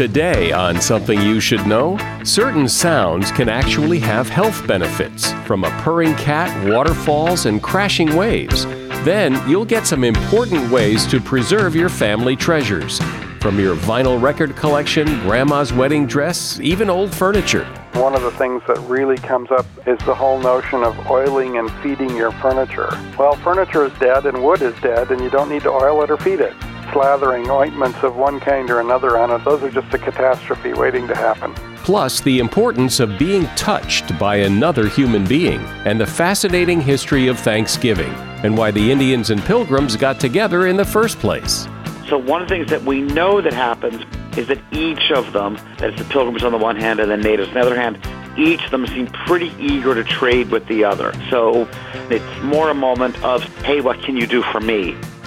Today, on Something You Should Know, certain sounds can actually have health benefits, from a purring cat, waterfalls, and crashing waves. Then, you'll get some important ways to preserve your family treasures, from your vinyl record collection, grandma's wedding dress, even old furniture. One of the things that really comes up is the whole notion of oiling and feeding your furniture. Well, furniture is dead and wood is dead, and you don't need to oil it or feed it. Slathering ointments of one kind or another on it, those are just a catastrophe waiting to happen. Plus, the importance of being touched by another human being, and the fascinating history of Thanksgiving, and why the Indians and Pilgrims got together in the first place. So one of the things that we know that happens is that each of them, that's the pilgrims on the one hand and the natives on the other hand, each of them seem pretty eager to trade with the other. So it's more a moment of, hey, what can you do for me?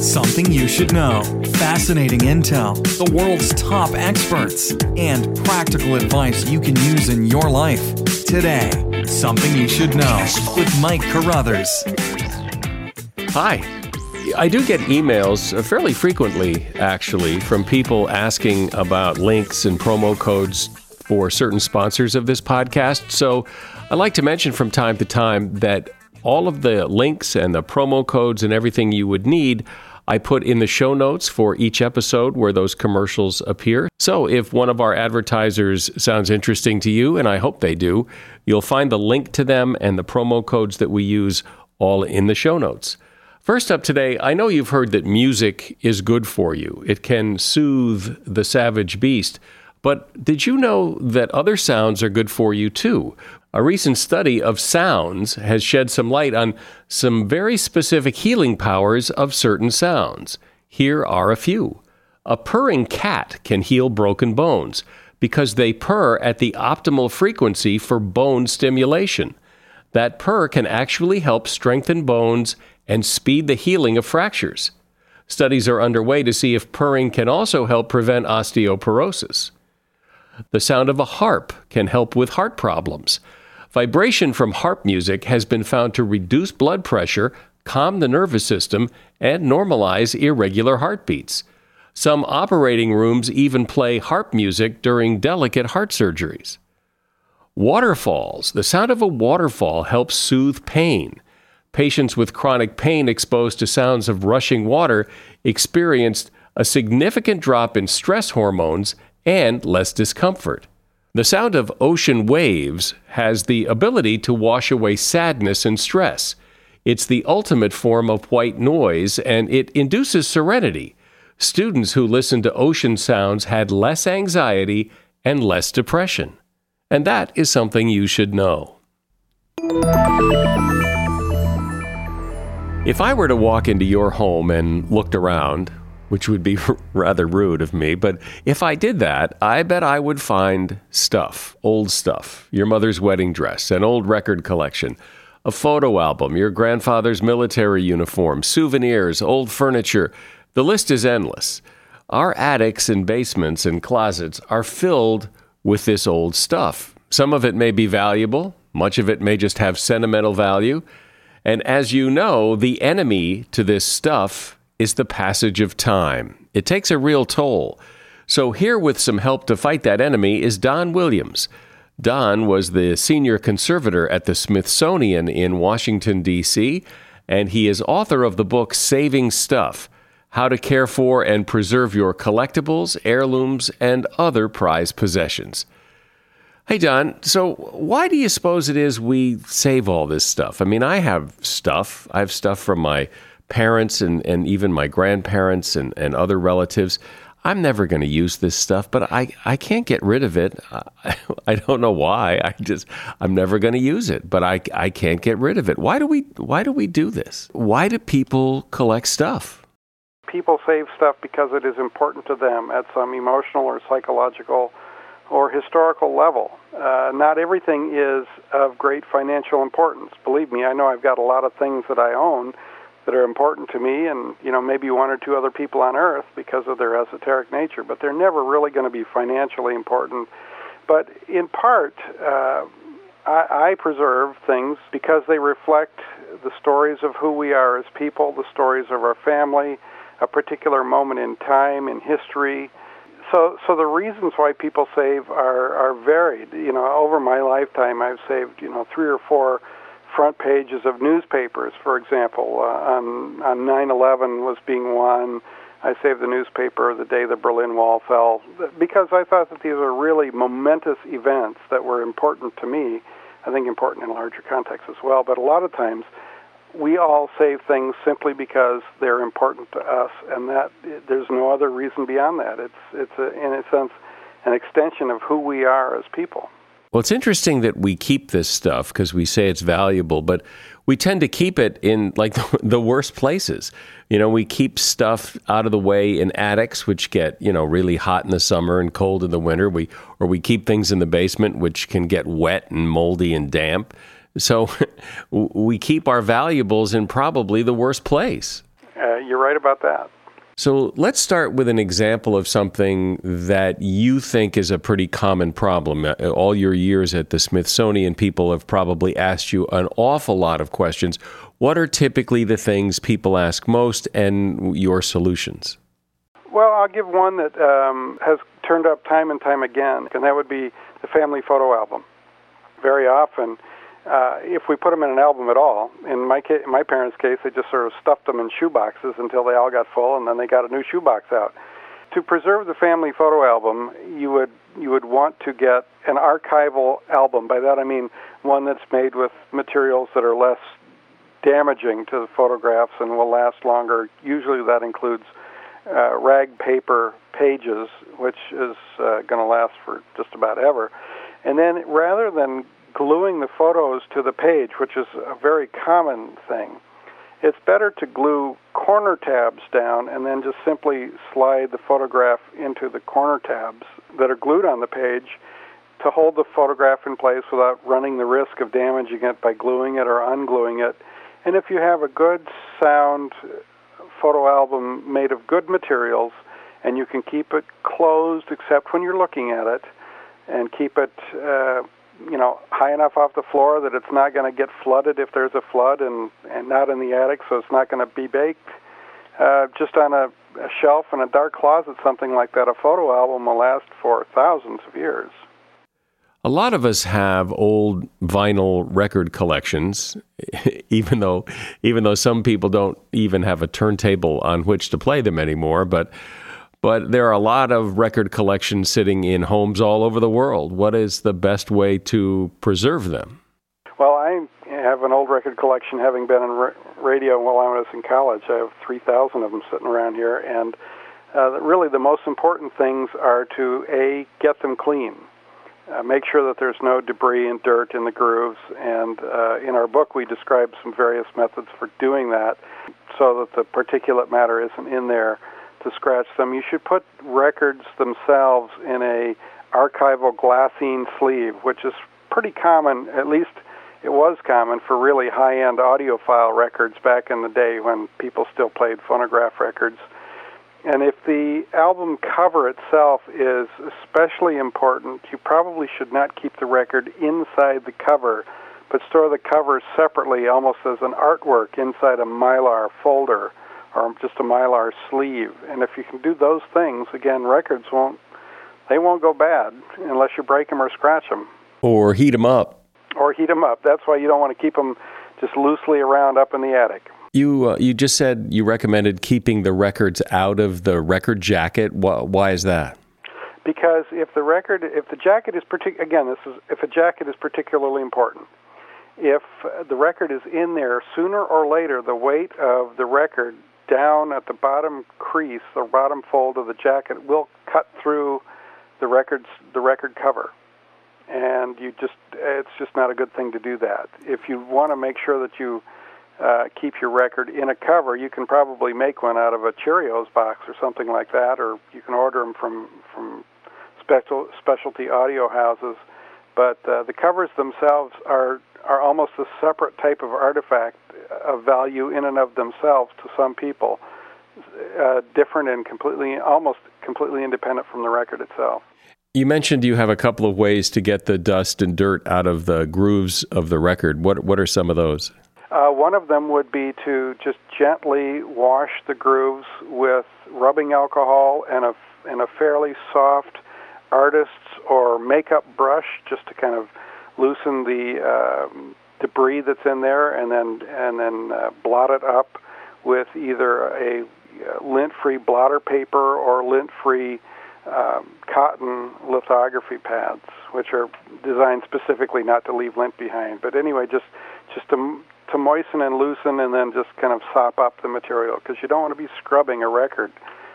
Something you should know. Fascinating intel, the world's top experts, and practical advice you can use in your life. Today, Something You Should Know with Mike Carruthers. Hi. I do get emails uh, fairly frequently, actually, from people asking about links and promo codes for certain sponsors of this podcast. So I like to mention from time to time that all of the links and the promo codes and everything you would need. I put in the show notes for each episode where those commercials appear. So if one of our advertisers sounds interesting to you, and I hope they do, you'll find the link to them and the promo codes that we use all in the show notes. First up today, I know you've heard that music is good for you. It can soothe the savage beast. But did you know that other sounds are good for you too? A recent study of sounds has shed some light on some very specific healing powers of certain sounds. Here are a few. A purring cat can heal broken bones because they purr at the optimal frequency for bone stimulation. That purr can actually help strengthen bones and speed the healing of fractures. Studies are underway to see if purring can also help prevent osteoporosis. The sound of a harp can help with heart problems. Vibration from harp music has been found to reduce blood pressure, calm the nervous system, and normalize irregular heartbeats. Some operating rooms even play harp music during delicate heart surgeries. Waterfalls. The sound of a waterfall helps soothe pain. Patients with chronic pain exposed to sounds of rushing water experienced a significant drop in stress hormones and less discomfort. The sound of ocean waves has the ability to wash away sadness and stress. It's the ultimate form of white noise and it induces serenity. Students who listened to ocean sounds had less anxiety and less depression. And that is something you should know. If I were to walk into your home and looked around, which would be rather rude of me, but if I did that, I bet I would find stuff, old stuff, your mother's wedding dress, an old record collection, a photo album, your grandfather's military uniform, souvenirs, old furniture. The list is endless. Our attics and basements and closets are filled with this old stuff. Some of it may be valuable, much of it may just have sentimental value. And as you know, the enemy to this stuff is the passage of time. It takes a real toll. So, here with some help to fight that enemy is Don Williams. Don was the senior conservator at the Smithsonian in Washington, D.C., and he is author of the book Saving Stuff How to Care for and Preserve Your Collectibles, Heirlooms, and Other Prized Possessions. Hey, Don, so why do you suppose it is we save all this stuff? I mean, I have stuff. I have stuff from my parents and, and even my grandparents and, and other relatives. I'm never going to use this stuff, but I, I can't get rid of it. I, I don't know why. I just I'm never going to use it, but I, I can't get rid of it. Why do we why do we do this? Why do people collect stuff? People save stuff because it is important to them at some emotional or psychological or historical level. Uh, not everything is of great financial importance. Believe me, I know I've got a lot of things that I own that are important to me and you know maybe one or two other people on earth because of their esoteric nature but they're never really going to be financially important. But in part uh, I, I preserve things because they reflect the stories of who we are as people the stories of our family a particular moment in time in history. So so the reasons why people save are are varied. You know over my lifetime i've saved you know three or four front pages of newspapers, for example. Uh, on on 9/11 was being one. I saved the newspaper the day the Berlin Wall fell because I thought that these were really momentous events that were important to me. I think important in larger context as well. But a lot of times, we all save things simply because they're important to us, and that there's no other reason beyond that. It's it's a, in a sense an extension of who we are as people. Well, it's interesting that we keep this stuff because we say it's valuable, but we tend to keep it in like the worst places. You know, we keep stuff out of the way in attics, which get you know really hot in the summer and cold in the winter. We or we keep things in the basement, which can get wet and moldy and damp. So we keep our valuables in probably the worst place. Uh, you're right about that. So let's start with an example of something that you think is a pretty common problem. Uh, all your years at the Smithsonian, people have probably asked you an awful lot of questions. What are typically the things people ask most and your solutions? Well, I'll give one that um, has turned up time and time again, and that would be the family photo album. Very often, uh, if we put them in an album at all, in my ca- my parents' case, they just sort of stuffed them in shoe boxes until they all got full, and then they got a new shoe box out. To preserve the family photo album, you would you would want to get an archival album. By that I mean one that's made with materials that are less damaging to the photographs and will last longer. Usually, that includes uh, rag paper pages, which is uh, going to last for just about ever. And then, rather than gluing the photos to the page, which is a very common thing, it's better to glue corner tabs down and then just simply slide the photograph into the corner tabs that are glued on the page to hold the photograph in place without running the risk of damaging it by gluing it or ungluing it. And if you have a good sound photo album made of good materials and you can keep it closed except when you're looking at it and keep it uh, you know high enough off the floor that it's not going to get flooded if there's a flood, and and not in the attic, so it's not going to be baked. Uh, just on a, a shelf in a dark closet, something like that, a photo album will last for thousands of years. A lot of us have old vinyl record collections, even though even though some people don't even have a turntable on which to play them anymore. But but there are a lot of record collections sitting in homes all over the world. What is the best way to preserve them? Well, I have an old record collection, having been in radio while I was in college. I have 3,000 of them sitting around here, and uh, really the most important things are to A, get them clean. Uh, make sure that there's no debris and dirt in the grooves, and uh, in our book we describe some various methods for doing that so that the particulate matter isn't in there to scratch them. You should put records themselves in a archival glassine sleeve, which is pretty common, at least it was common for really high-end audiophile records back in the day when people still played phonograph records. And if the album cover itself is especially important, you probably should not keep the record inside the cover, but store the cover separately, almost as an artwork inside a mylar folder or just a mylar sleeve. And if you can do those things, again, records won't they won't go bad unless you break them or scratch them or heat them up. Or heat them up. That's why you don't want to keep them just loosely around up in the attic. You uh, you just said you recommended keeping the records out of the record jacket. Why, why is that? Because if the record, if the jacket is partic- again, this is if a jacket is particularly important. If the record is in there, sooner or later, the weight of the record down at the bottom crease, the bottom fold of the jacket, will cut through the records, the record cover, and you just it's just not a good thing to do that. If you want to make sure that you uh, keep your record in a cover, you can probably make one out of a Cheerios box or something like that, or you can order them from from special specialty audio houses. But uh, the covers themselves are are almost a separate type of artifact of value in and of themselves to some people, uh, different and completely, almost completely independent from the record itself. You mentioned you have a couple of ways to get the dust and dirt out of the grooves of the record. What what are some of those? Uh, one of them would be to just gently wash the grooves with rubbing alcohol and a and a fairly soft artist's or makeup brush, just to kind of loosen the um, debris that's in there, and then and then uh, blot it up with either a uh, lint-free blotter paper or lint-free um, cotton lithography pads, which are designed specifically not to leave lint behind. But anyway, just just to to moisten and loosen, and then just kind of sop up the material because you don't want to be scrubbing a record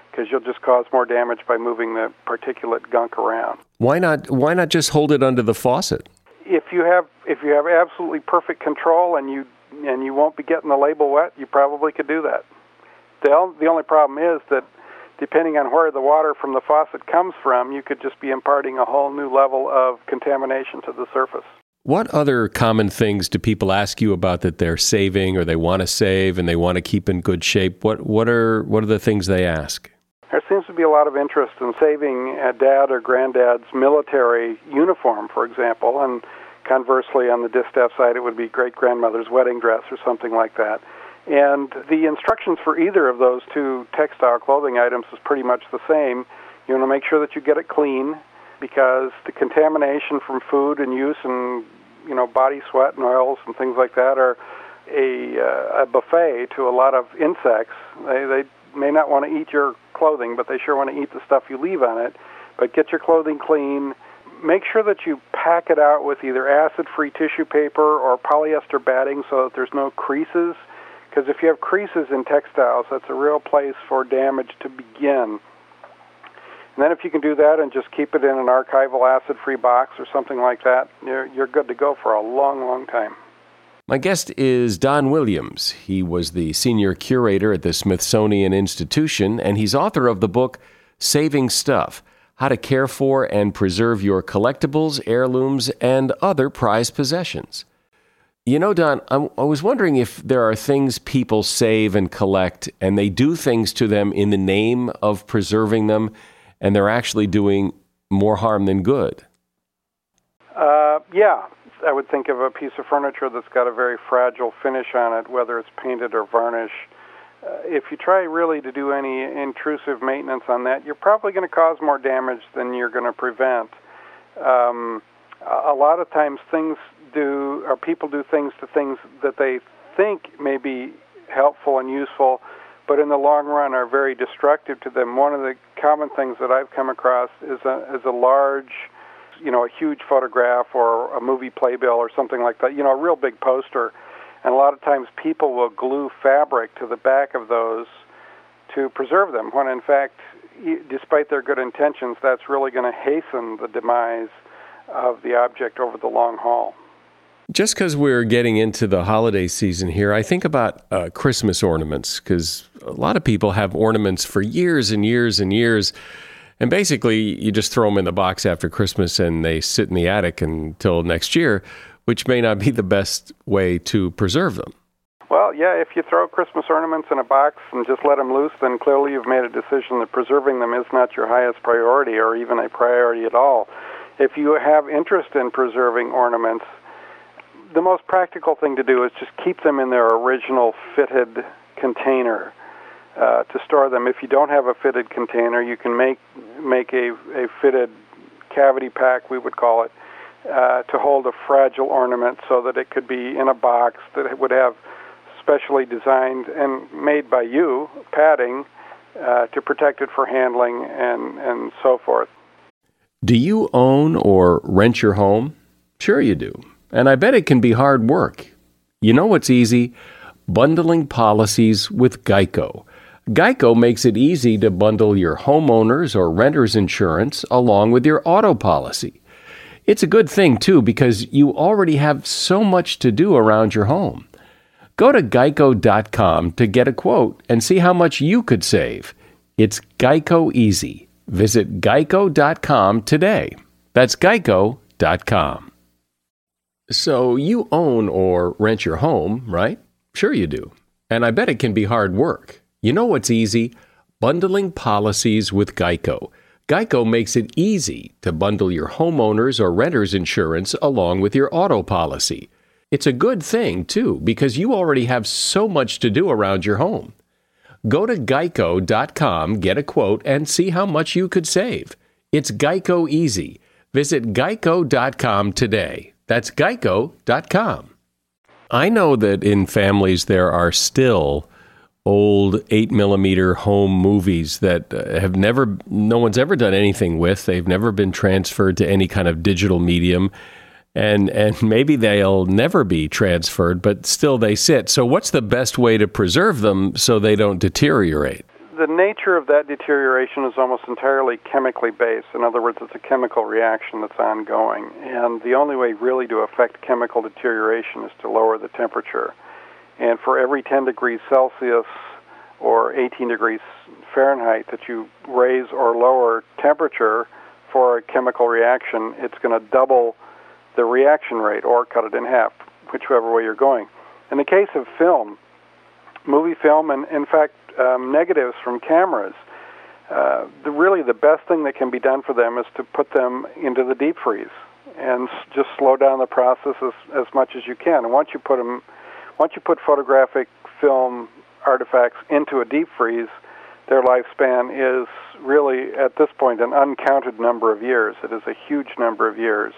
because you'll just cause more damage by moving the particulate gunk around. Why not? Why not just hold it under the faucet? If you have if you have absolutely perfect control and you and you won't be getting the label wet, you probably could do that. The the only problem is that depending on where the water from the faucet comes from, you could just be imparting a whole new level of contamination to the surface. What other common things do people ask you about that they're saving or they want to save and they want to keep in good shape? What what are what are the things they ask? There seems to be a lot of interest in saving a dad or granddad's military uniform, for example, and conversely, on the distaff side, it would be great grandmother's wedding dress or something like that. And the instructions for either of those two textile clothing items is pretty much the same. You want to make sure that you get it clean because the contamination from food and use and you know body sweat and oils and things like that are a, uh, a buffet to a lot of insects. They, they may not want to eat your clothing, but they sure want to eat the stuff you leave on it. But get your clothing clean. Make sure that you pack it out with either acid free tissue paper or polyester batting so that there's no creases. Because if you have creases in textiles, that's a real place for damage to begin. And then if you can do that and just keep it in an archival acid free box or something like that, you're, you're good to go for a long, long time. My guest is Don Williams. He was the senior curator at the Smithsonian Institution, and he's author of the book Saving Stuff How to Care for and Preserve Your Collectibles, Heirlooms, and Other Prized Possessions. You know, Don, I'm, i was wondering if there are things people save and collect, and they do things to them in the name of preserving them, and they're actually doing more harm than good. Uh, yeah, I would think of a piece of furniture that's got a very fragile finish on it, whether it's painted or varnish. Uh, if you try really to do any intrusive maintenance on that, you're probably going to cause more damage than you're going to prevent. Um, a lot of times, things do, or people do things to things that they think may be helpful and useful, but in the long run are very destructive to them. One of the common things that I've come across is a, is a large you know a huge photograph or a movie playbill or something like that, you know, a real big poster. And a lot of times people will glue fabric to the back of those to preserve them, when in fact, despite their good intentions, that's really going to hasten the demise of the object over the long haul. Just because we're getting into the holiday season here, I think about uh, Christmas ornaments because a lot of people have ornaments for years and years and years and basically, you just throw them in the box after Christmas and they sit in the attic until next year, which may not be the best way to preserve them. Well, yeah, if you throw Christmas ornaments in a box and just let them loose, then clearly you've made a decision that preserving them is not your highest priority or even a priority at all. If you have interest in preserving ornaments, the most practical thing to do is just keep them in their original fitted container uh, to store them. If you don't have a fitted container, you can make make a, a fitted cavity pack, we would call it, uh, to hold a fragile ornament so that it could be in a box that would have specially designed and made by you padding uh, to protect it for handling and, and so forth. Do you own or rent your home? Sure, you do. And I bet it can be hard work. You know what's easy? Bundling policies with Geico. Geico makes it easy to bundle your homeowner's or renter's insurance along with your auto policy. It's a good thing, too, because you already have so much to do around your home. Go to geico.com to get a quote and see how much you could save. It's Geico Easy. Visit geico.com today. That's geico.com. So you own or rent your home, right? Sure, you do. And I bet it can be hard work. You know what's easy? Bundling policies with Geico. Geico makes it easy to bundle your homeowners or renters insurance along with your auto policy. It's a good thing, too, because you already have so much to do around your home. Go to geico.com, get a quote, and see how much you could save. It's Geico Easy. Visit geico.com today. That's geico.com. I know that in families there are still old 8 millimeter home movies that uh, have never, no one's ever done anything with. They've never been transferred to any kind of digital medium. And, and maybe they'll never be transferred, but still they sit. So, what's the best way to preserve them so they don't deteriorate? The nature of that deterioration is almost entirely chemically based. In other words, it's a chemical reaction that's ongoing. And the only way really to affect chemical deterioration is to lower the temperature. And for every 10 degrees Celsius or 18 degrees Fahrenheit that you raise or lower temperature for a chemical reaction, it's going to double the reaction rate or cut it in half, whichever way you're going. In the case of film, movie film, and in fact, um, negatives from cameras, uh, the, really the best thing that can be done for them is to put them into the deep freeze and just slow down the process as, as much as you can. And once you put them once you put photographic film artifacts into a deep freeze, their lifespan is really, at this point, an uncounted number of years. It is a huge number of years.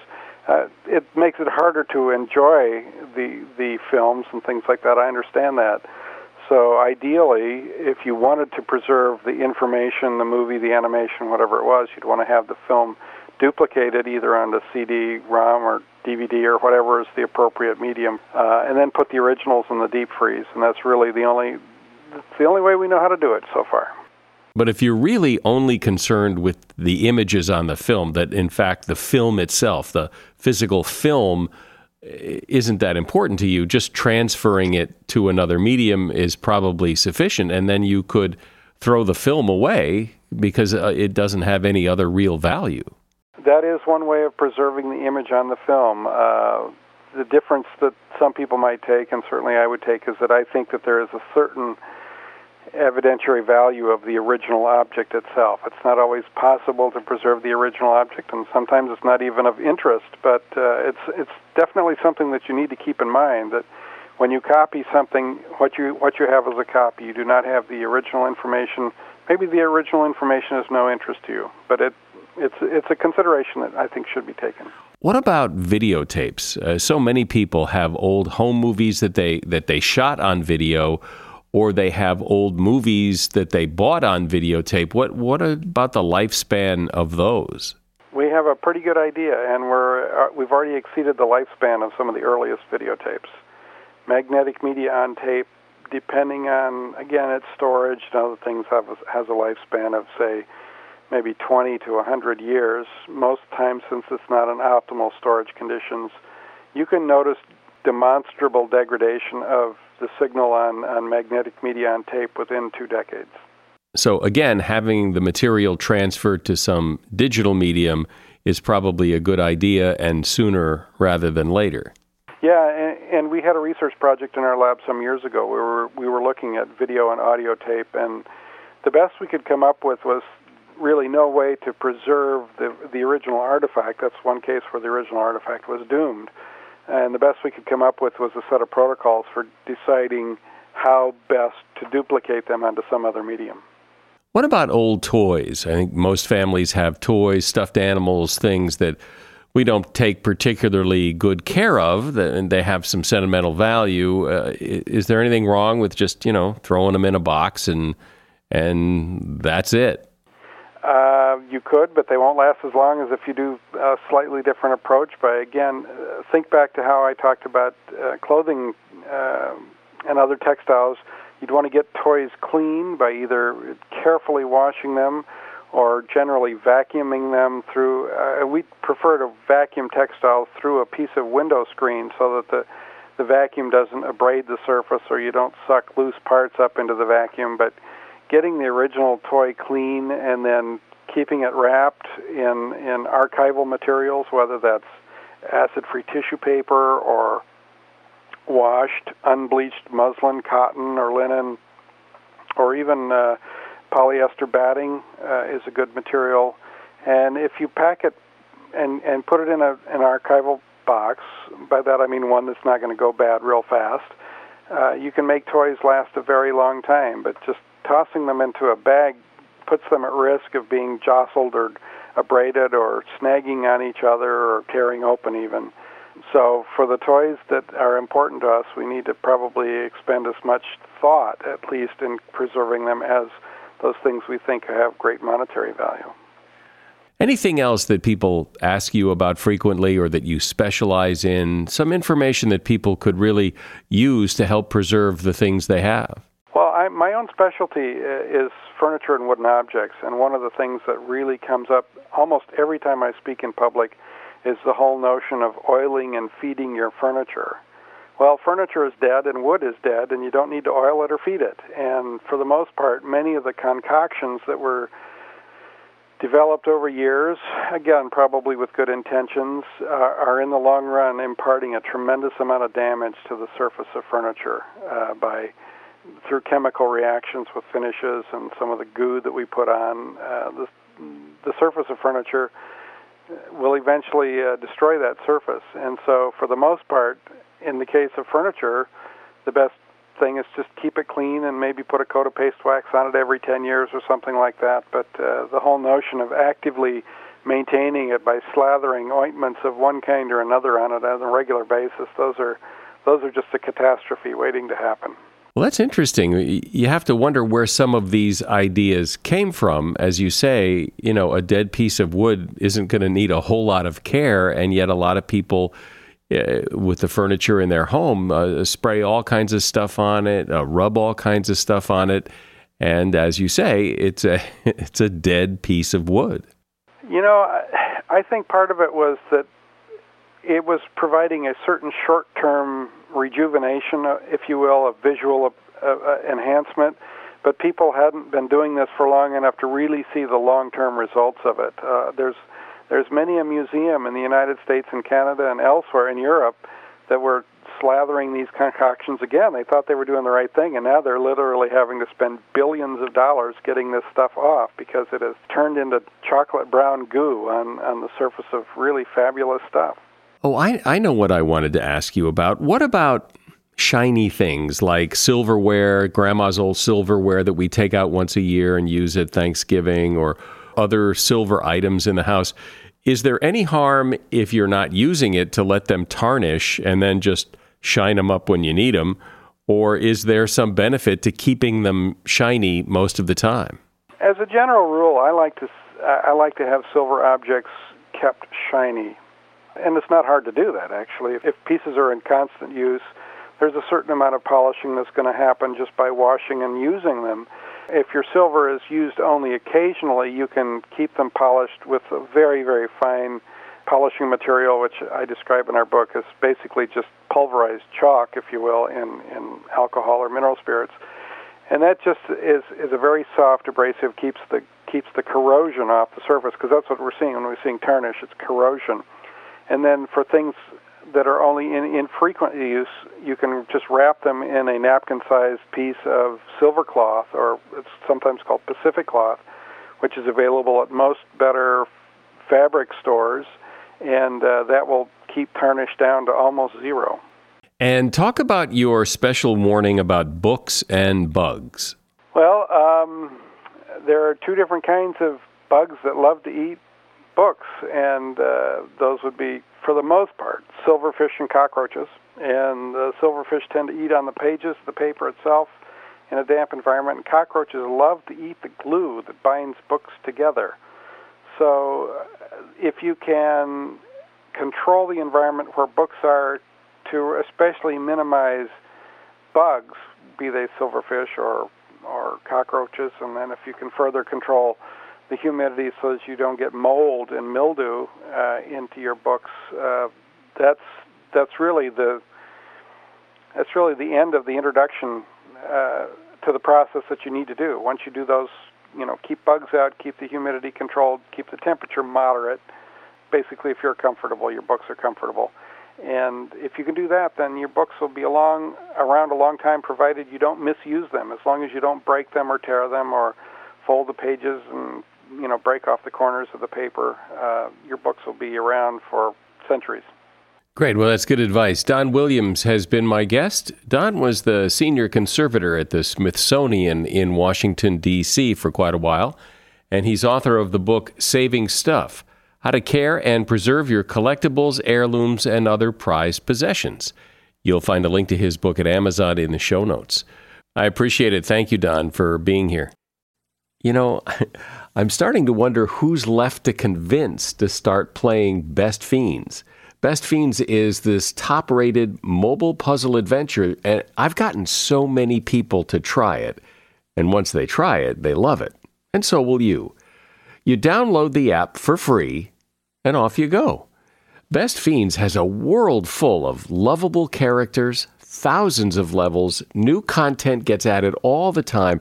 Uh, it makes it harder to enjoy the the films and things like that. I understand that. So ideally, if you wanted to preserve the information, the movie, the animation, whatever it was, you'd want to have the film duplicated either on the CD, ROM, or DVD, or whatever is the appropriate medium, uh, and then put the originals in the deep freeze. And that's really the only the only way we know how to do it so far. But if you're really only concerned with the images on the film, that in fact the film itself, the physical film, isn't that important to you, just transferring it to another medium is probably sufficient. And then you could throw the film away because uh, it doesn't have any other real value. That is one way of preserving the image on the film. Uh, the difference that some people might take, and certainly I would take, is that I think that there is a certain evidentiary value of the original object itself. It's not always possible to preserve the original object, and sometimes it's not even of interest. But uh, it's it's definitely something that you need to keep in mind that when you copy something, what you what you have is a copy, you do not have the original information. Maybe the original information is no interest to you, but it it's it's a consideration that I think should be taken. What about videotapes? Uh, so many people have old home movies that they that they shot on video, or they have old movies that they bought on videotape. What what about the lifespan of those? We have a pretty good idea, and we're uh, we've already exceeded the lifespan of some of the earliest videotapes. Magnetic media on tape, depending on again its storage and other things, have a, has a lifespan of say maybe 20 to 100 years. Most times, since it's not in optimal storage conditions, you can notice demonstrable degradation of the signal on, on magnetic media on tape within two decades. So, again, having the material transferred to some digital medium is probably a good idea and sooner rather than later. Yeah, and, and we had a research project in our lab some years ago. We were we were looking at video and audio tape, and the best we could come up with was really no way to preserve the the original artifact. That's one case where the original artifact was doomed, and the best we could come up with was a set of protocols for deciding how best to duplicate them onto some other medium. What about old toys? I think most families have toys, stuffed animals, things that we don't take particularly good care of, and they have some sentimental value. Uh, is there anything wrong with just you know throwing them in a box and and that's it? Uh, you could, but they won't last as long as if you do a slightly different approach. By again, uh, think back to how I talked about uh, clothing uh, and other textiles. You'd want to get toys clean by either carefully washing them or generally vacuuming them through. Uh, we prefer to vacuum textiles through a piece of window screen so that the the vacuum doesn't abrade the surface or you don't suck loose parts up into the vacuum, but getting the original toy clean and then keeping it wrapped in in archival materials, whether that's acid-free tissue paper or washed, unbleached muslin, cotton, or linen, or even uh, polyester batting uh, is a good material. And if you pack it and and put it in a an archival box, by that I mean one that's not going to go bad real fast. Uh, you can make toys last a very long time, but just tossing them into a bag puts them at risk of being jostled or abraded or snagging on each other or tearing open even. So for the toys that are important to us, we need to probably expend as much thought, at least, in preserving them as those things we think have great monetary value. Anything else that people ask you about frequently or that you specialize in? Some information that people could really use to help preserve the things they have? Well, I, my own specialty uh, is furniture and wooden objects, and one of the things that really comes up almost every time I speak in public is the whole notion of oiling and feeding your furniture. Well, furniture is dead and wood is dead, and you don't need to oil it or feed it. And for the most part, many of the concoctions that were developed over years, again, probably with good intentions, uh, are in the long run imparting a tremendous amount of damage to the surface of furniture uh, by through chemical reactions with finishes and some of the goo that we put on. Uh, the, the surface of furniture will eventually uh, destroy that surface. And so, for the most part, in the case of furniture, the best thing is just keep it clean and maybe put a coat of paste wax on it every 10 years or something like that. But uh, the whole notion of actively maintaining it by slathering ointments of one kind or another on it on a regular basis, those are those are just a catastrophe waiting to happen. Well, that's interesting. You have to wonder where some of these ideas came from. As you say, you know, a dead piece of wood isn't going to need a whole lot of care, and yet a lot of people uh, with the furniture in their home uh, spray all kinds of stuff on it, uh, rub all kinds of stuff on it, and as you say, it's a it's a dead piece of wood. You know, I think part of it was that it was providing a certain short-term rejuvenation, if you will, a visual uh, uh, enhancement. But people hadn't been doing this for long enough to really see the long-term results of it. Uh, there's there's many a museum in the United States and Canada and elsewhere in Europe that were slathering these concoctions again. They thought they were doing the right thing, and now they're literally having to spend billions of dollars getting this stuff off because it has turned into chocolate brown goo on, on the surface of really fabulous stuff. Oh, I, I know what I wanted to ask you about. What about shiny things like silverware, grandma's old silverware that we take out once a year and use at Thanksgiving or other silver items in the house? Is there any harm if you're not using it to let them tarnish and then just shine them up when you need them? Or is there some benefit to keeping them shiny most of the time? As a general rule, I like to I like to have silver objects kept shiny and it's not hard to do that, actually. If pieces are in constant use, there's a certain amount of polishing that's going to happen just by washing and using them. If your silver is used only occasionally, you can keep them polished with a very, very fine polishing material, which I describe in our book as basically just pulverized chalk, if you will, in, in alcohol or mineral spirits. And that just is, is a very soft abrasive, keeps the keeps the corrosion off the surface, because that's what we're seeing when we're seeing tarnish, it's corrosion. And then for things that are only in infrequent use, you can just wrap them in a napkin-sized piece of silver cloth, or it's sometimes called Pacific cloth, which is available at most better fabric stores, and uh, that will keep tarnish down to almost zero. And talk about your special warning about books and bugs. Well, um, there are two different kinds of bugs that love to eat books, and uh, those would be, for the most part, silverfish and cockroaches. And the silverfish tend to eat on the pages, the paper itself, in a damp environment. And cockroaches love to eat the glue that binds books together. So, uh, if you can control the environment where books are to especially minimize bugs, be they silverfish or or cockroaches, and then if you can further control the humidity so that you don't get mold and mildew uh, into your books. Uh, that's that's really the that's really the end of the introduction uh, to the process that you need to do. Once you do those, you know, keep bugs out, keep the humidity controlled, keep the temperature moderate. Basically, if you're comfortable, your books are comfortable. And if you can do that, then your books will be along around a long time, provided you don't misuse them. As long as you don't break them or tear them or fold the pages and you know break off the corners of the paper, uh, your books will be around for centuries. Great. Well, that's good advice. Don Williams has been my guest. Don was the senior conservator at the Smithsonian in Washington, D.C. for quite a while, and he's author of the book Saving Stuff How to Care and Preserve Your Collectibles, Heirlooms, and Other Prized Possessions. You'll find a link to his book at Amazon in the show notes. I appreciate it. Thank you, Don, for being here. You know, I'm starting to wonder who's left to convince to start playing Best Fiends. Best Fiends is this top rated mobile puzzle adventure, and I've gotten so many people to try it. And once they try it, they love it. And so will you. You download the app for free, and off you go. Best Fiends has a world full of lovable characters, thousands of levels, new content gets added all the time.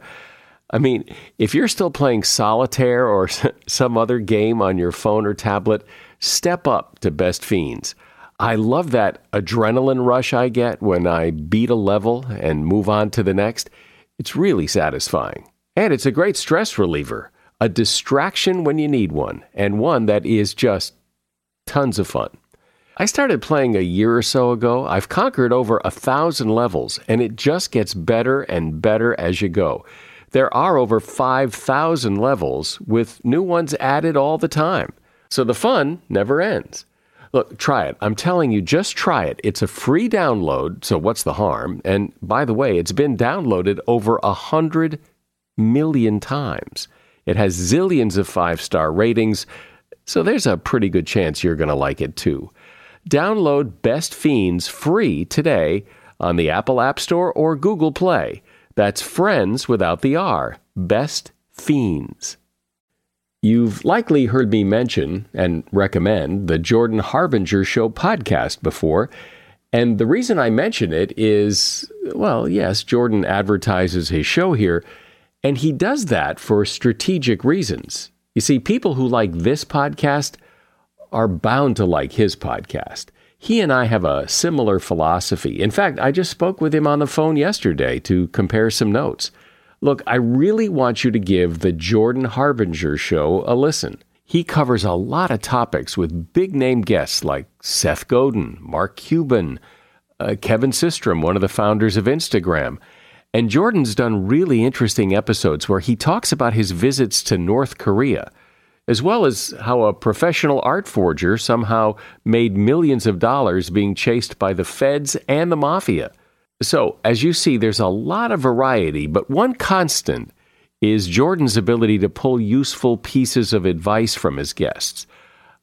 I mean, if you're still playing solitaire or some other game on your phone or tablet, step up to Best Fiends. I love that adrenaline rush I get when I beat a level and move on to the next. It's really satisfying. And it's a great stress reliever, a distraction when you need one, and one that is just tons of fun. I started playing a year or so ago. I've conquered over a thousand levels, and it just gets better and better as you go. There are over 5,000 levels, with new ones added all the time. So the fun never ends. Look, try it. I'm telling you, just try it. It's a free download, so what's the harm? And by the way, it's been downloaded over a hundred million times. It has zillions of five star ratings, so there's a pretty good chance you're going to like it too. Download Best Fiends free today on the Apple App Store or Google Play. That's friends without the R. Best Fiends. You've likely heard me mention and recommend the Jordan Harbinger Show podcast before. And the reason I mention it is well, yes, Jordan advertises his show here, and he does that for strategic reasons. You see, people who like this podcast are bound to like his podcast. He and I have a similar philosophy. In fact, I just spoke with him on the phone yesterday to compare some notes. Look, I really want you to give the Jordan Harbinger show a listen. He covers a lot of topics with big name guests like Seth Godin, Mark Cuban, uh, Kevin Systrom, one of the founders of Instagram. And Jordan's done really interesting episodes where he talks about his visits to North Korea, as well as how a professional art forger somehow made millions of dollars being chased by the feds and the mafia. So, as you see, there's a lot of variety, but one constant is Jordan's ability to pull useful pieces of advice from his guests.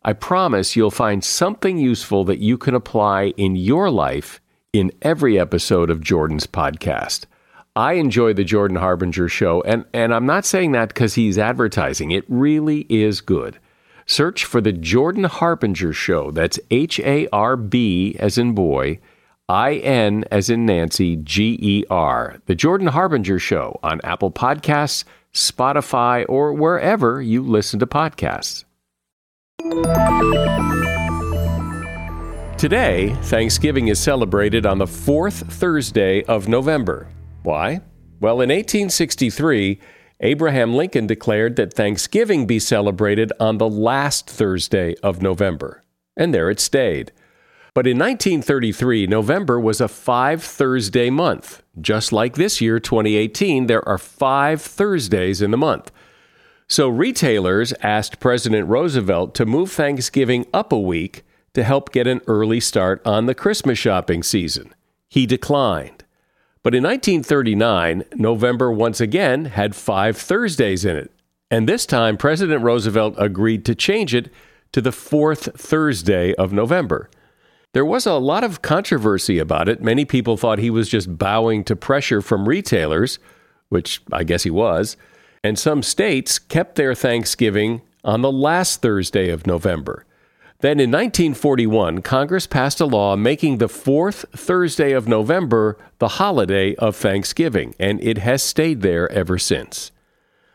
I promise you'll find something useful that you can apply in your life in every episode of Jordan's podcast. I enjoy the Jordan Harbinger show, and, and I'm not saying that because he's advertising. It really is good. Search for the Jordan Harbinger show. That's H A R B as in boy I N as in Nancy, G E R. The Jordan Harbinger Show on Apple Podcasts, Spotify, or wherever you listen to podcasts. Today, Thanksgiving is celebrated on the fourth Thursday of November. Why? Well, in 1863, Abraham Lincoln declared that Thanksgiving be celebrated on the last Thursday of November. And there it stayed. But in 1933, November was a five Thursday month. Just like this year, 2018, there are five Thursdays in the month. So retailers asked President Roosevelt to move Thanksgiving up a week to help get an early start on the Christmas shopping season. He declined. But in 1939, November once again had five Thursdays in it. And this time, President Roosevelt agreed to change it to the fourth Thursday of November. There was a lot of controversy about it. Many people thought he was just bowing to pressure from retailers, which I guess he was. And some states kept their Thanksgiving on the last Thursday of November. Then in 1941, Congress passed a law making the fourth Thursday of November the holiday of Thanksgiving, and it has stayed there ever since.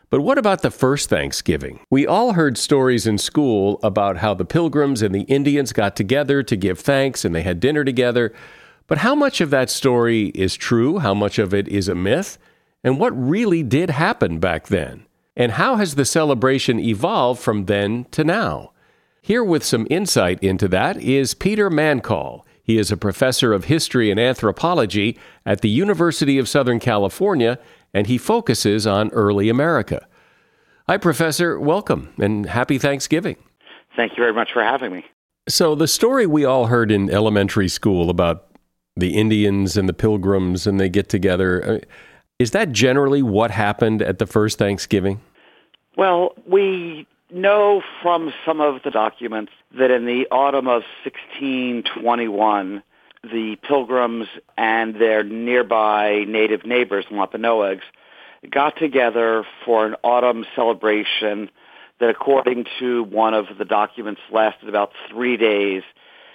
But what about the first Thanksgiving? We all heard stories in school about how the Pilgrims and the Indians got together to give thanks and they had dinner together. But how much of that story is true? How much of it is a myth? And what really did happen back then? And how has the celebration evolved from then to now? Here with some insight into that is Peter Mancall. He is a professor of history and anthropology at the University of Southern California and he focuses on early America. Hi, Professor. Welcome and happy Thanksgiving. Thank you very much for having me. So, the story we all heard in elementary school about the Indians and the Pilgrims and they get together, uh, is that generally what happened at the first Thanksgiving? Well, we know from some of the documents that in the autumn of 1621, the Pilgrims and their nearby native neighbors, Wampanoags, got together for an autumn celebration that, according to one of the documents, lasted about three days,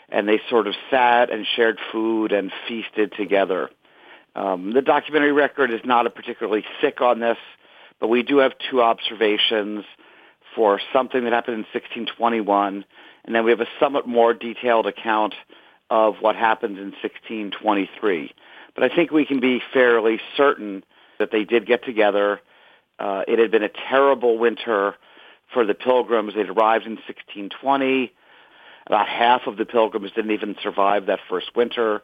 and they sort of sat and shared food and feasted together. Um, the documentary record is not particularly thick on this, but we do have two observations for something that happened in 1621, and then we have a somewhat more detailed account of what happened in 1623. But I think we can be fairly certain that they did get together. Uh, it had been a terrible winter for the pilgrims. They'd arrived in 1620. About half of the pilgrims didn't even survive that first winter.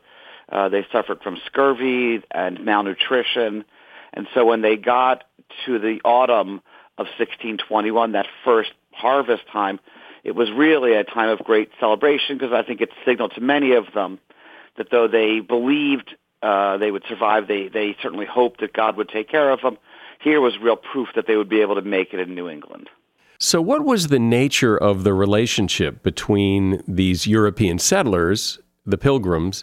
Uh, they suffered from scurvy and malnutrition. And so when they got to the autumn of 1621, that first harvest time, it was really a time of great celebration because I think it signaled to many of them that though they believed uh, they would survive, they, they certainly hoped that God would take care of them. Here was real proof that they would be able to make it in New England. So, what was the nature of the relationship between these European settlers, the Pilgrims,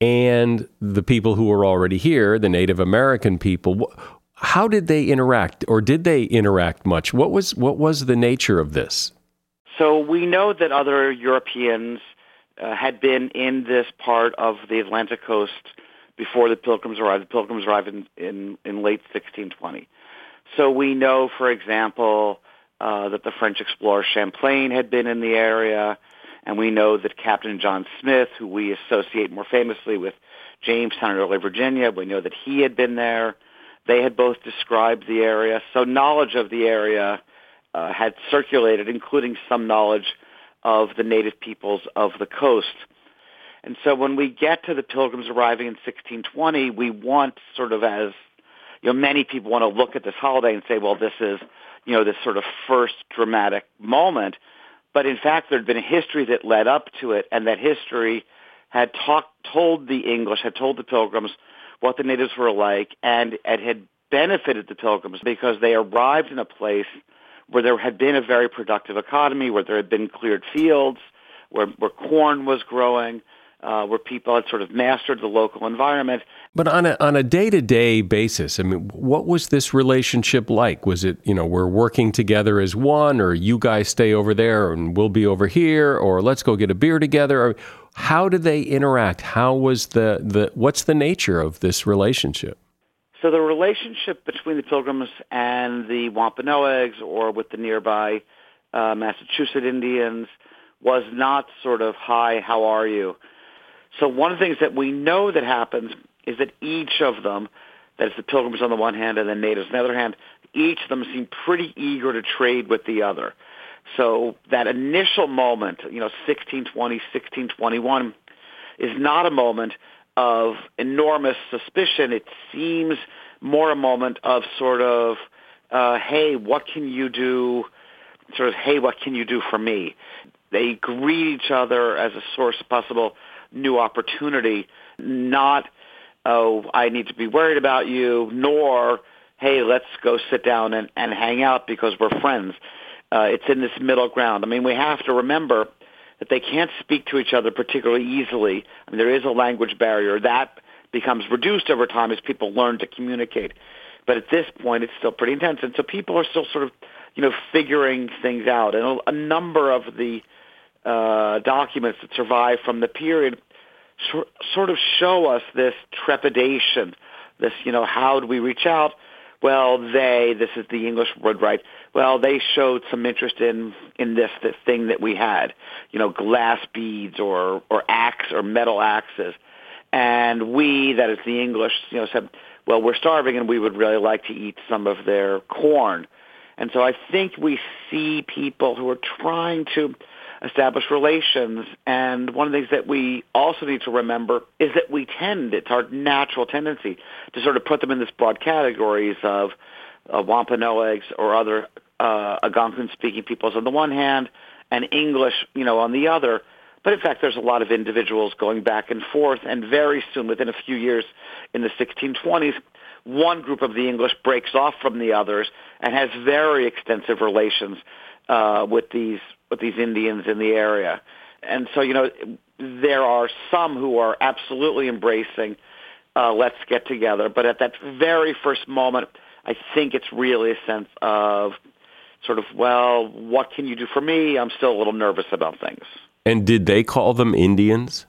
and the people who were already here, the Native American people? How did they interact, or did they interact much? What was what was the nature of this? So we know that other Europeans uh, had been in this part of the Atlantic coast before the Pilgrims arrived. The Pilgrims arrived in, in, in late 1620. So we know, for example, uh, that the French explorer Champlain had been in the area, and we know that Captain John Smith, who we associate more famously with Jamestown in early Virginia, we know that he had been there. They had both described the area, so knowledge of the area uh, had circulated, including some knowledge of the native peoples of the coast. And so when we get to the pilgrims arriving in 1620, we want sort of as, you know, many people want to look at this holiday and say, well, this is, you know, this sort of first dramatic moment. But in fact, there had been a history that led up to it, and that history had talked, told the English, had told the pilgrims what the natives were like, and it had benefited the pilgrims because they arrived in a place where there had been a very productive economy, where there had been cleared fields, where, where corn was growing, uh, where people had sort of mastered the local environment. But on a on a day to day basis, I mean, what was this relationship like? Was it you know we're working together as one, or you guys stay over there and we'll be over here, or let's go get a beer together? Or how did they interact? How was the the what's the nature of this relationship? So the relationship between the Pilgrims and the Wampanoags or with the nearby uh, Massachusetts Indians was not sort of, hi, how are you? So one of the things that we know that happens is that each of them, that is the Pilgrims on the one hand and the natives on the other hand, each of them seem pretty eager to trade with the other. So that initial moment, you know, 1620, 1621, is not a moment of enormous suspicion. It seems more a moment of sort of, uh, hey, what can you do? Sort of, hey, what can you do for me? They greet each other as a source of possible new opportunity, not, oh, I need to be worried about you, nor, hey, let's go sit down and, and hang out because we're friends. Uh, it's in this middle ground. I mean, we have to remember that they can't speak to each other particularly easily. I mean, there is a language barrier. That becomes reduced over time as people learn to communicate. But at this point, it's still pretty intense. And so people are still sort of, you know, figuring things out. And a, a number of the uh, documents that survive from the period sort of show us this trepidation, this, you know, how do we reach out? well, they, this is the English word, right? Well, they showed some interest in in this, this thing that we had, you know, glass beads or or axe or metal axes, and we, that is the English, you know, said, well, we're starving and we would really like to eat some of their corn, and so I think we see people who are trying to establish relations. And one of the things that we also need to remember is that we tend, it's our natural tendency to sort of put them in this broad categories of uh, Wampanoags or other uh, Algonquin-speaking peoples on the one hand and English, you know, on the other. But in fact, there's a lot of individuals going back and forth, and very soon, within a few years, in the 1620s, one group of the English breaks off from the others and has very extensive relations uh, with these with these Indians in the area. And so, you know, there are some who are absolutely embracing uh, let's get together. But at that very first moment, I think it's really a sense of sort of, well, what can you do for me? I'm still a little nervous about things. And did they call them Indians?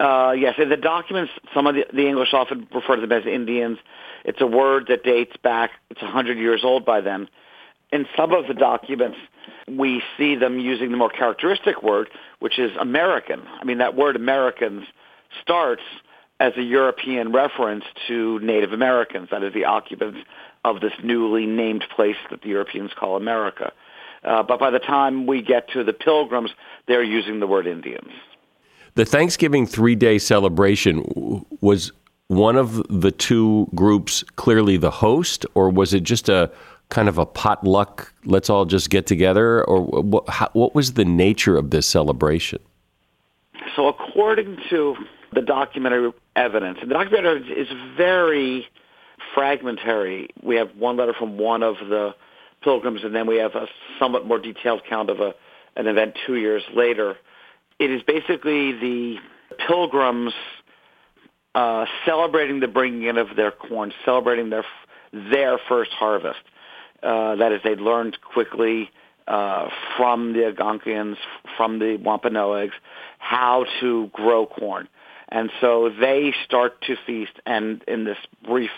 Uh, yes, in the documents, some of the, the English often refer to them as Indians. It's a word that dates back, it's 100 years old by then. In some of the documents, we see them using the more characteristic word, which is American. I mean, that word Americans starts as a European reference to Native Americans, that is the occupants of this newly named place that the Europeans call America. Uh, but by the time we get to the Pilgrims, they're using the word Indians. The Thanksgiving three day celebration was one of the two groups clearly the host, or was it just a kind of a potluck, let's all just get together? Or what, how, what was the nature of this celebration? So, according to the documentary evidence, and the documentary evidence is very fragmentary. We have one letter from one of the pilgrims, and then we have a somewhat more detailed count of a, an event two years later. It is basically the pilgrims uh, celebrating the bringing in of their corn, celebrating their their first harvest. Uh, that is, they learned quickly uh, from the Algonquins, from the Wampanoags, how to grow corn. And so they start to feast. And in this brief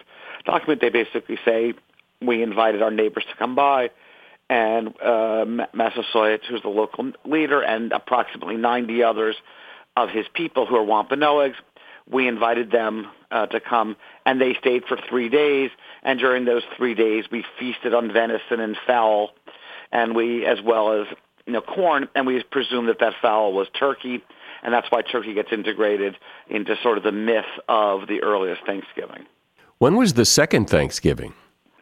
document, they basically say, we invited our neighbors to come by. And uh, Massasoit, who's the local leader, and approximately 90 others of his people who are Wampanoags, we invited them uh, to come, and they stayed for three days. And during those three days, we feasted on venison and fowl, and we, as well as you know, corn, and we presume that that fowl was turkey, and that's why turkey gets integrated into sort of the myth of the earliest Thanksgiving. When was the second Thanksgiving?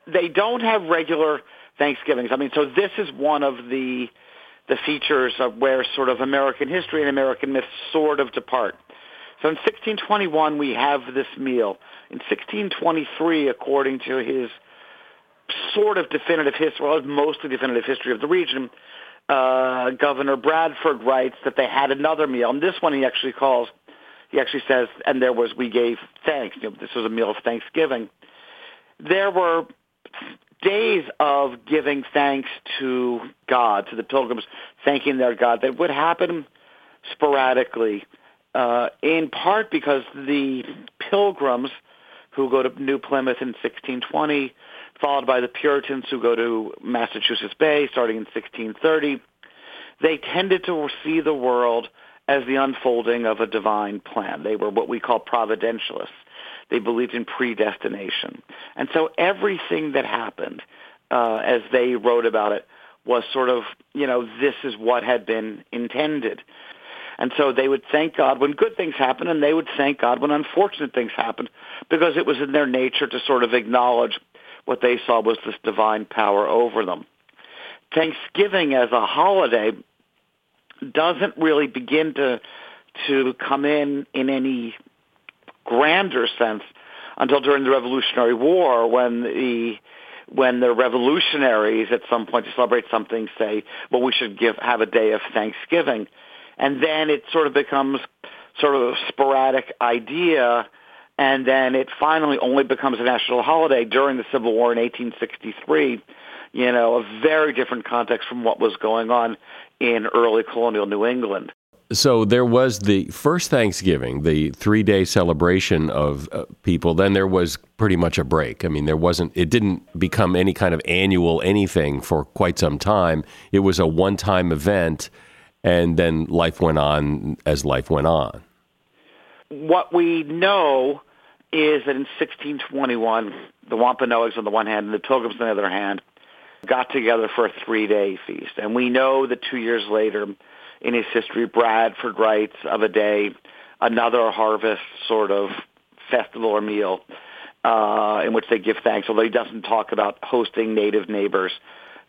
They don't have regular Thanksgivings. I mean, so this is one of the the features of where sort of American history and American myth sort of depart. So in 1621, we have this meal. In 1623, according to his sort of definitive history, well, mostly definitive history of the region, uh, Governor Bradford writes that they had another meal. And this one he actually calls, he actually says, and there was, we gave thanks. You know, this was a meal of Thanksgiving. There were days of giving thanks to God, to the pilgrims, thanking their God that would happen sporadically uh, in part because the Pilgrims who go to New Plymouth in 1620, followed by the Puritans who go to Massachusetts Bay starting in 1630, they tended to see the world as the unfolding of a divine plan. They were what we call providentialists. They believed in predestination. And so everything that happened, uh, as they wrote about it, was sort of, you know, this is what had been intended. And so they would thank God when good things happened, and they would thank God when unfortunate things happened, because it was in their nature to sort of acknowledge what they saw was this divine power over them. Thanksgiving as a holiday doesn't really begin to to come in in any grander sense until during the Revolutionary War when the when the revolutionaries at some point to celebrate something say, well, we should give have a day of Thanksgiving and then it sort of becomes sort of a sporadic idea, and then it finally only becomes a national holiday during the Civil War in 1863. You know, a very different context from what was going on in early colonial New England. So there was the first Thanksgiving, the three day celebration of uh, people. Then there was pretty much a break. I mean, there wasn't, it didn't become any kind of annual anything for quite some time. It was a one time event, and then life went on as life went on. What we know is that in 1621, the Wampanoags on the one hand and the Pilgrims on the other hand got together for a three day feast. And we know that two years later, in his history, Bradford writes of a day, another harvest sort of festival or meal uh, in which they give thanks, although he doesn't talk about hosting native neighbors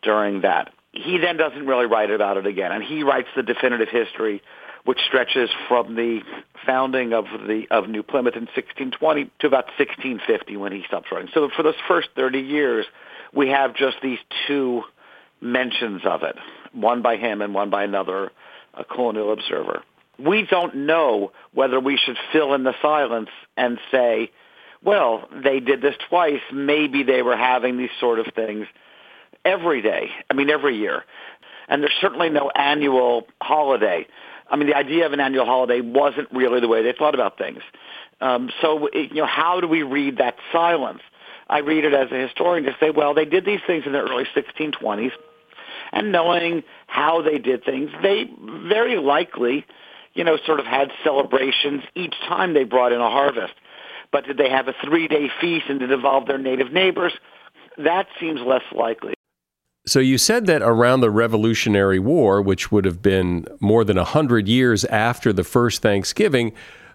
during that. He then doesn't really write about it again, and he writes the definitive history, which stretches from the founding of the of New Plymouth in 1620 to about 1650 when he stops writing. So for those first 30 years, we have just these two mentions of it, one by him and one by another a colonial observer. We don't know whether we should fill in the silence and say, well, they did this twice. Maybe they were having these sort of things every day. I mean, every year. And there's certainly no annual holiday. I mean, the idea of an annual holiday wasn't really the way they thought about things. Um, so, you know, how do we read that silence? I read it as a historian to say, well, they did these things in the early 1620s and knowing how they did things, they very likely, you know, sort of had celebrations each time they brought in a harvest. But did they have a three-day feast and did it involve their native neighbors? That seems less likely. So you said that around the Revolutionary War, which would have been more than a 100 years after the first Thanksgiving,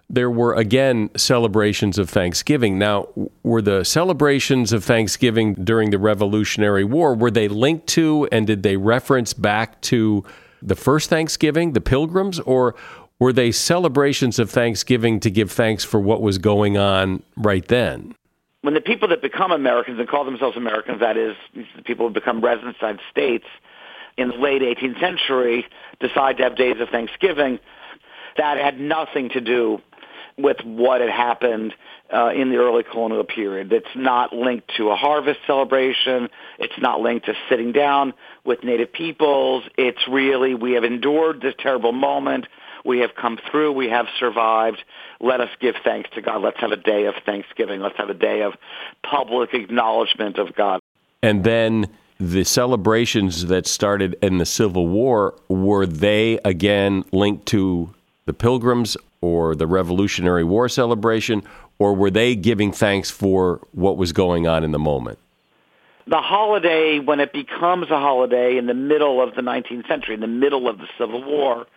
there were again celebrations of Thanksgiving. Now, were the celebrations of Thanksgiving during the Revolutionary War were they linked to and did they reference back to the first Thanksgiving, the Pilgrims, or were they celebrations of Thanksgiving to give thanks for what was going on right then? When the people that become Americans and call themselves Americans, that is, the people who become residents of States in the late 18th century, decide to have days of Thanksgiving, that had nothing to do with what had happened uh, in the early colonial period. It's not linked to a harvest celebration. It's not linked to sitting down with native peoples. It's really, we have endured this terrible moment. We have come through. We have survived. Let us give thanks to God. Let's have a day of thanksgiving. Let's have a day of public acknowledgement of God. And then the celebrations that started in the Civil War, were they again linked to the Pilgrims or the Revolutionary War celebration, or were they giving thanks for what was going on in the moment? The holiday, when it becomes a holiday in the middle of the 19th century, in the middle of the Civil War,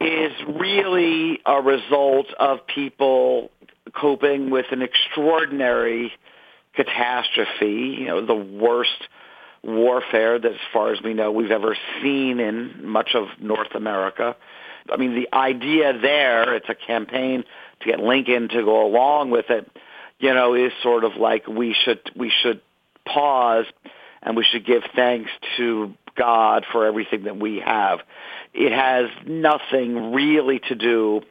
is really a result of people coping with an extraordinary catastrophe, you know, the worst warfare that, as far as we know, we've ever seen in much of North America. I mean, the idea there, it's a campaign to get Lincoln to go along with it, you know, is sort of like we should, we should pause and we should give thanks to God for everything that we have. It has nothing really to do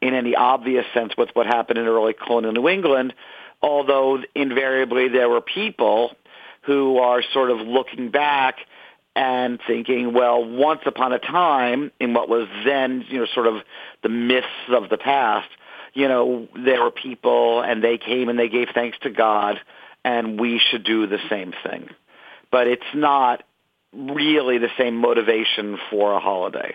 in any obvious sense with what happened in early colonial New England, although invariably there were people who are sort of looking back and thinking, well, once upon a time, in what was then, you know, sort of the myths of the past, you know, there were people and they came and they gave thanks to God, and we should do the same thing. But it's not really the same motivation for a holiday.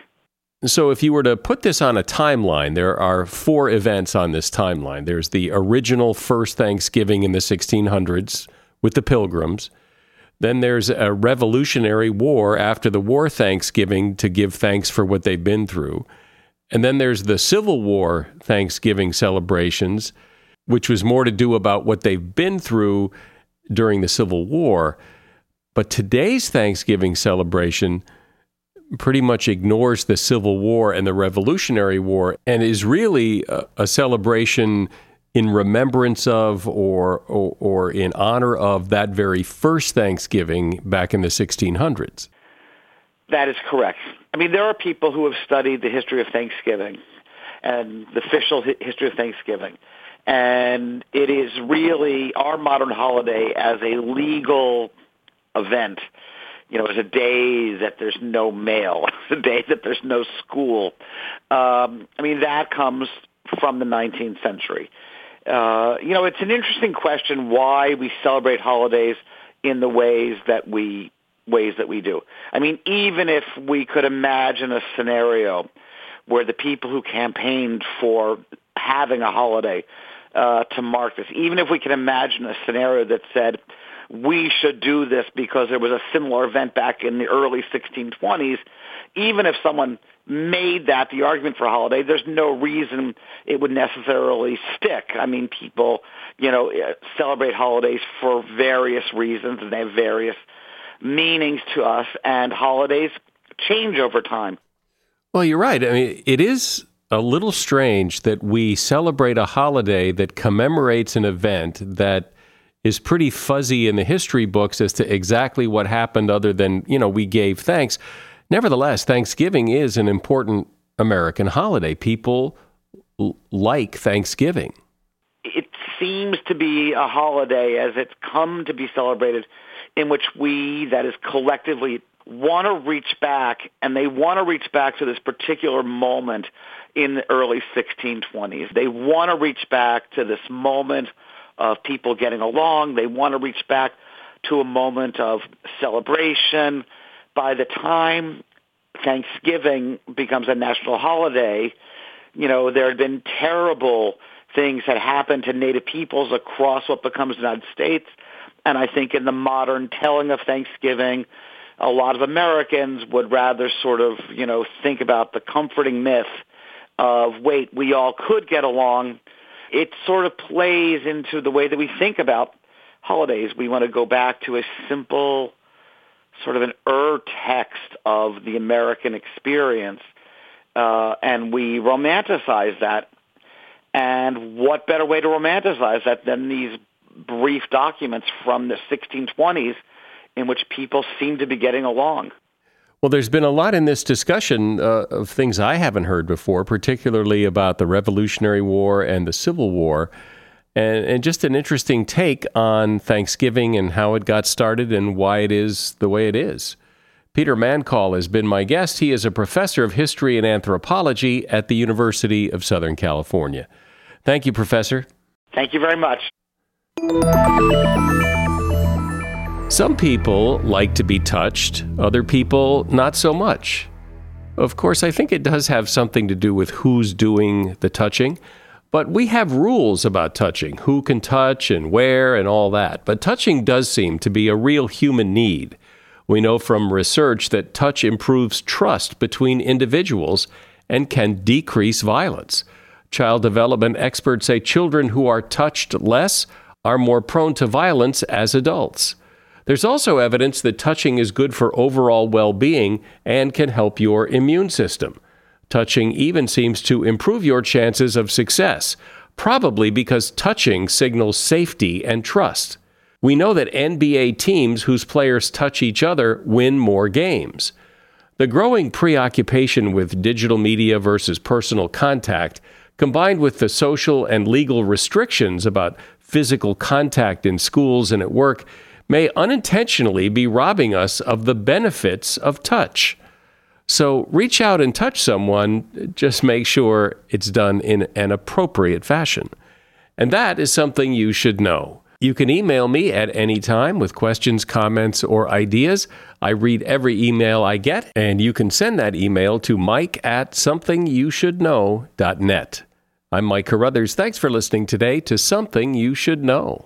So, if you were to put this on a timeline, there are four events on this timeline. There's the original first Thanksgiving in the 1600s with the Pilgrims. Then there's a Revolutionary War after the war Thanksgiving to give thanks for what they've been through. And then there's the Civil War Thanksgiving celebrations, which was more to do about what they've been through during the Civil War. But today's Thanksgiving celebration pretty much ignores the Civil War and the Revolutionary War and is really a, a celebration in remembrance of or, or, or in honor of that very first Thanksgiving back in the 1600s. That is correct. I mean, there are people who have studied the history of Thanksgiving and the official history of Thanksgiving. And it is really our modern holiday as a legal event you know, it's a day that there's no mail, it's a day that there's no school. Um, I mean, that comes from the 19th century. Uh, you know, it's an interesting question why we celebrate holidays in the ways that we ways that we do. I mean, even if we could imagine a scenario where the people who campaigned for having a holiday uh, to mark this, even if we could imagine a scenario that said we should do this because there was a similar event back in the early 1620s, even if someone made that the argument for holiday, there's no reason it would necessarily stick. I mean, people, you know, eh, celebrate holidays for various reasons and they have various meanings to us, and holidays change over time. Well, you're right. I mean, it is a little strange that we celebrate a holiday that commemorates an event that is pretty fuzzy in the history books as to exactly what happened, other than, you know, we gave thanks. Nevertheless, Thanksgiving is an important American holiday. People l- like Thanksgiving. It seems to be a holiday as it's come to be celebrated in which we, that is collectively, want to reach back, and they want to reach back to this particular moment in the early 1620s. They want to reach back to this moment of people getting along. They want to reach back to a moment of celebration. By the time Thanksgiving becomes a national holiday, you know, there had been terrible things that happened to Native peoples across what becomes the United States. And I think in the modern telling of Thanksgiving, a lot of Americans would rather sort of, you know, think about the comforting myth of, wait, we all could get along. It sort of plays into the way that we think about holidays. We want to go back to a simple, sort of an ur text of the American experience, uh, and we romanticize that. And what better way to romanticize that than these brief documents from the 1620s in which people seem to be getting along. Well, there's been a lot in this discussion uh, of things I haven't heard before, particularly about the Revolutionary War and the Civil War, and, and just an interesting take on Thanksgiving and how it got started and why it is the way it is. Peter Mancall has been my guest. He is a professor of history and anthropology at the University of Southern California. Thank you, Professor. Thank you very much. Some people like to be touched, other people not so much. Of course, I think it does have something to do with who's doing the touching, but we have rules about touching who can touch and where and all that. But touching does seem to be a real human need. We know from research that touch improves trust between individuals and can decrease violence. Child development experts say children who are touched less are more prone to violence as adults. There's also evidence that touching is good for overall well being and can help your immune system. Touching even seems to improve your chances of success, probably because touching signals safety and trust. We know that NBA teams whose players touch each other win more games. The growing preoccupation with digital media versus personal contact, combined with the social and legal restrictions about physical contact in schools and at work may unintentionally be robbing us of the benefits of touch. So reach out and touch someone, just make sure it's done in an appropriate fashion. And that is something you should know. You can email me at any time with questions, comments, or ideas. I read every email I get, and you can send that email to mike at somethingyoushouldknow.net. I'm Mike Carruthers. Thanks for listening today to Something You Should Know.